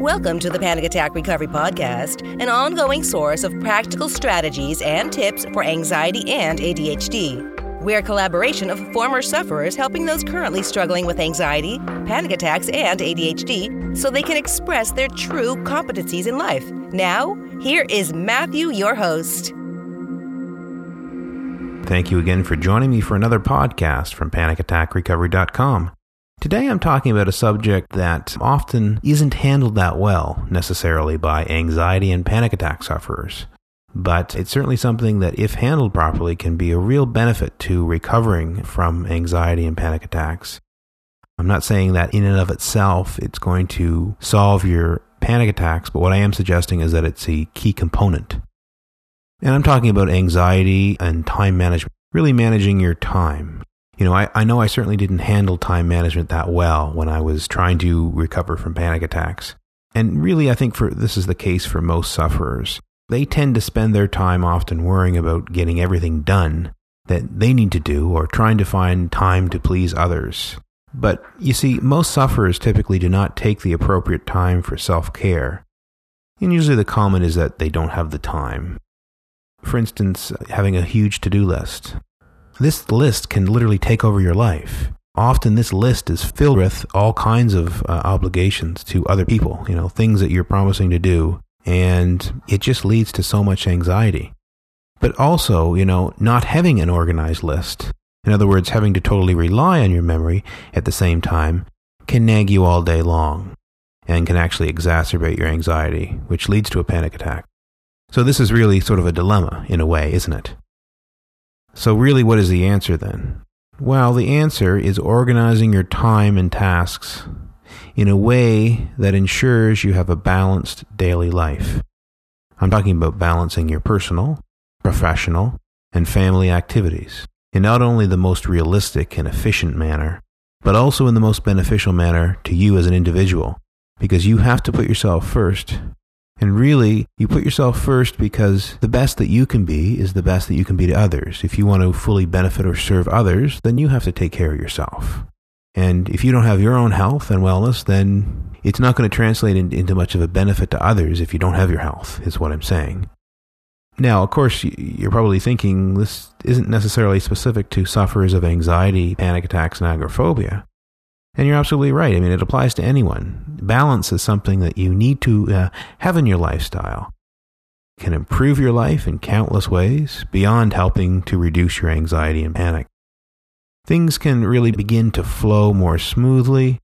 Welcome to the Panic Attack Recovery Podcast, an ongoing source of practical strategies and tips for anxiety and ADHD. We're a collaboration of former sufferers helping those currently struggling with anxiety, panic attacks, and ADHD so they can express their true competencies in life. Now, here is Matthew, your host. Thank you again for joining me for another podcast from panicattackrecovery.com. Today I'm talking about a subject that often isn't handled that well necessarily by anxiety and panic attack sufferers. But it's certainly something that, if handled properly, can be a real benefit to recovering from anxiety and panic attacks. I'm not saying that in and of itself it's going to solve your panic attacks, but what I am suggesting is that it's a key component. And I'm talking about anxiety and time management, really managing your time you know, I, I know I certainly didn't handle time management that well when I was trying to recover from panic attacks. And really, I think for this is the case for most sufferers. They tend to spend their time often worrying about getting everything done that they need to do or trying to find time to please others. But you see, most sufferers typically do not take the appropriate time for self care. And usually the comment is that they don't have the time. For instance, having a huge to do list. This list can literally take over your life. Often, this list is filled with all kinds of uh, obligations to other people, you know, things that you're promising to do, and it just leads to so much anxiety. But also, you know, not having an organized list, in other words, having to totally rely on your memory at the same time, can nag you all day long and can actually exacerbate your anxiety, which leads to a panic attack. So, this is really sort of a dilemma in a way, isn't it? So, really, what is the answer then? Well, the answer is organizing your time and tasks in a way that ensures you have a balanced daily life. I'm talking about balancing your personal, professional, and family activities in not only the most realistic and efficient manner, but also in the most beneficial manner to you as an individual, because you have to put yourself first and really, you put yourself first because the best that you can be is the best that you can be to others. If you want to fully benefit or serve others, then you have to take care of yourself. And if you don't have your own health and wellness, then it's not going to translate into much of a benefit to others if you don't have your health, is what I'm saying. Now, of course, you're probably thinking this isn't necessarily specific to sufferers of anxiety, panic attacks, and agoraphobia. And you're absolutely right. I mean, it applies to anyone. Balance is something that you need to uh, have in your lifestyle. It can improve your life in countless ways beyond helping to reduce your anxiety and panic. Things can really begin to flow more smoothly.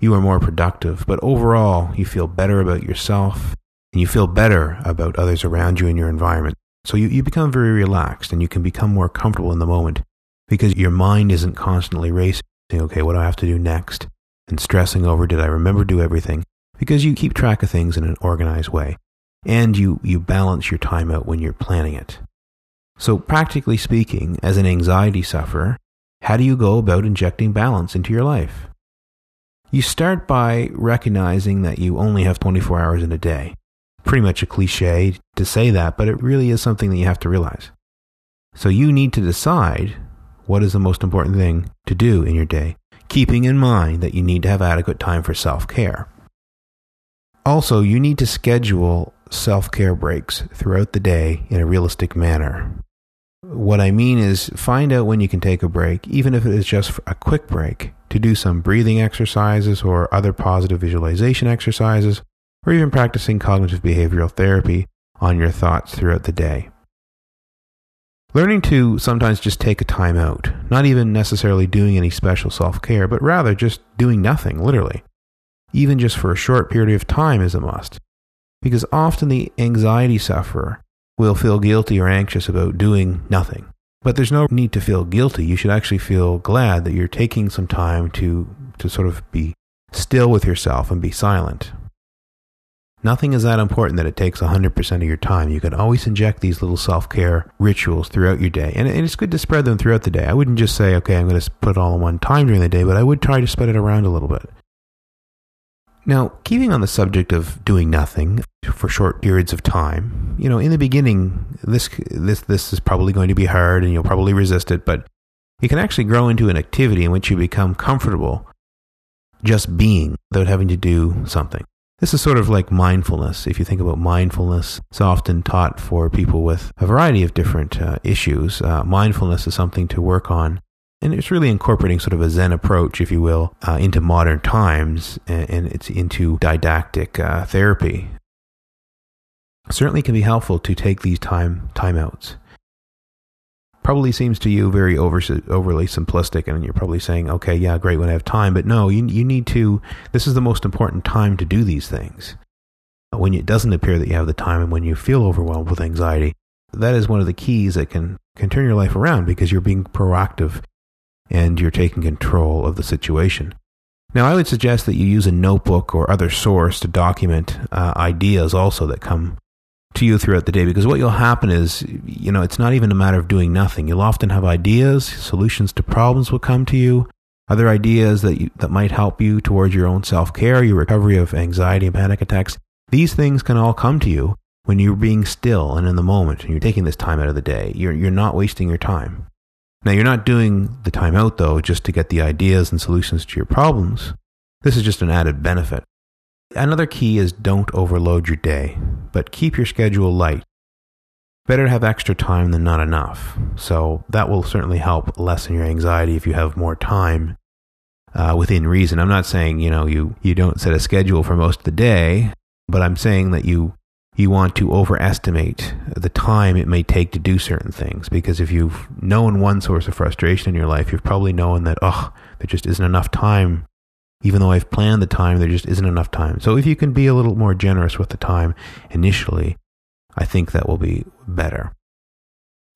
You are more productive, but overall, you feel better about yourself and you feel better about others around you in your environment. So you, you become very relaxed and you can become more comfortable in the moment because your mind isn't constantly racing okay, what do I have to do next? And stressing over, did I remember do everything? Because you keep track of things in an organized way. And you, you balance your time out when you're planning it. So, practically speaking, as an anxiety sufferer, how do you go about injecting balance into your life? You start by recognizing that you only have 24 hours in a day. Pretty much a cliche to say that, but it really is something that you have to realize. So you need to decide what is the most important thing to do in your day, keeping in mind that you need to have adequate time for self care. Also, you need to schedule self care breaks throughout the day in a realistic manner. What I mean is, find out when you can take a break, even if it is just a quick break, to do some breathing exercises or other positive visualization exercises, or even practicing cognitive behavioral therapy on your thoughts throughout the day. Learning to sometimes just take a time out, not even necessarily doing any special self care, but rather just doing nothing, literally. Even just for a short period of time is a must. Because often the anxiety sufferer will feel guilty or anxious about doing nothing. But there's no need to feel guilty. You should actually feel glad that you're taking some time to, to sort of be still with yourself and be silent. Nothing is that important that it takes 100% of your time. You can always inject these little self care rituals throughout your day. And it's good to spread them throughout the day. I wouldn't just say, okay, I'm going to put it all in one time during the day, but I would try to spread it around a little bit. Now, keeping on the subject of doing nothing for short periods of time, you know, in the beginning, this, this, this is probably going to be hard and you'll probably resist it, but it can actually grow into an activity in which you become comfortable just being without having to do something. This is sort of like mindfulness. If you think about mindfulness, it's often taught for people with a variety of different uh, issues. Uh, mindfulness is something to work on. And it's really incorporating sort of a Zen approach, if you will, uh, into modern times, and, and it's into didactic uh, therapy. certainly can be helpful to take these time timeouts probably seems to you very over, overly simplistic and you're probably saying okay yeah great when i have time but no you, you need to this is the most important time to do these things. When it doesn't appear that you have the time and when you feel overwhelmed with anxiety that is one of the keys that can can turn your life around because you're being proactive and you're taking control of the situation. Now i would suggest that you use a notebook or other source to document uh, ideas also that come to you throughout the day because what you'll happen is you know it's not even a matter of doing nothing. You'll often have ideas solutions to problems will come to you other ideas that you, that might help you towards your own self-care your recovery of anxiety and panic attacks. These things can all come to you when you're being still and in the moment and you're taking this time out of the day. You're you're not wasting your time. Now you're not doing the time out though just to get the ideas and solutions to your problems. This is just an added benefit Another key is don't overload your day, but keep your schedule light. Better to have extra time than not enough. So that will certainly help lessen your anxiety if you have more time uh, within reason. I'm not saying you know you you don't set a schedule for most of the day, but I'm saying that you you want to overestimate the time it may take to do certain things because if you've known one source of frustration in your life, you've probably known that oh there just isn't enough time even though I've planned the time, there just isn't enough time. So if you can be a little more generous with the time initially, I think that will be better.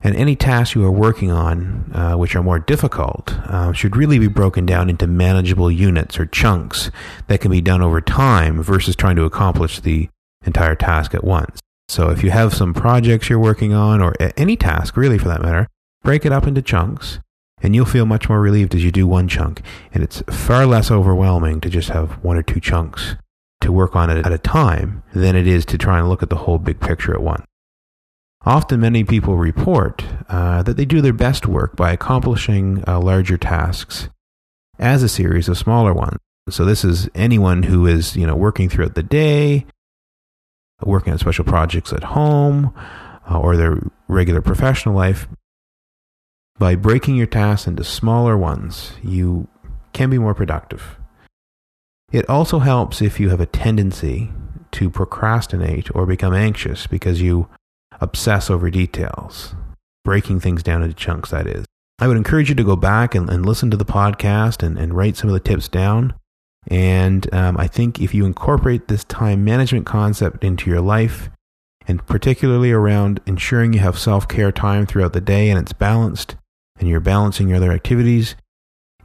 And any tasks you are working on, uh, which are more difficult, uh, should really be broken down into manageable units or chunks that can be done over time versus trying to accomplish the entire task at once. So if you have some projects you're working on, or any task really for that matter, break it up into chunks and you'll feel much more relieved as you do one chunk. And it's far less overwhelming to just have one or two chunks to work on it at a time than it is to try and look at the whole big picture at once. Often, many people report uh, that they do their best work by accomplishing uh, larger tasks as a series of smaller ones. So, this is anyone who is, you know, working throughout the day, working on special projects at home, uh, or their regular professional life. By breaking your tasks into smaller ones, you can be more productive. It also helps if you have a tendency to procrastinate or become anxious because you obsess over details, breaking things down into chunks, that is. I would encourage you to go back and, and listen to the podcast and, and write some of the tips down. And um, I think if you incorporate this time management concept into your life, and particularly around ensuring you have self care time throughout the day and it's balanced, and you're balancing your other activities,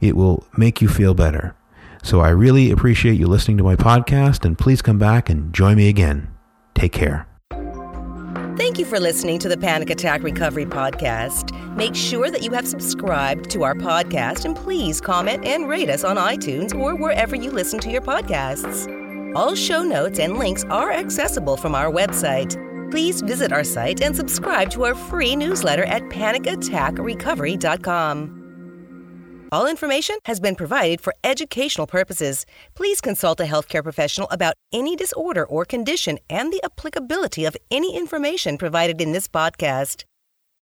it will make you feel better. So I really appreciate you listening to my podcast, and please come back and join me again. Take care. Thank you for listening to the Panic Attack Recovery Podcast. Make sure that you have subscribed to our podcast and please comment and rate us on iTunes or wherever you listen to your podcasts. All show notes and links are accessible from our website please visit our site and subscribe to our free newsletter at panicattackrecovery.com. All information has been provided for educational purposes. Please consult a healthcare professional about any disorder or condition and the applicability of any information provided in this podcast.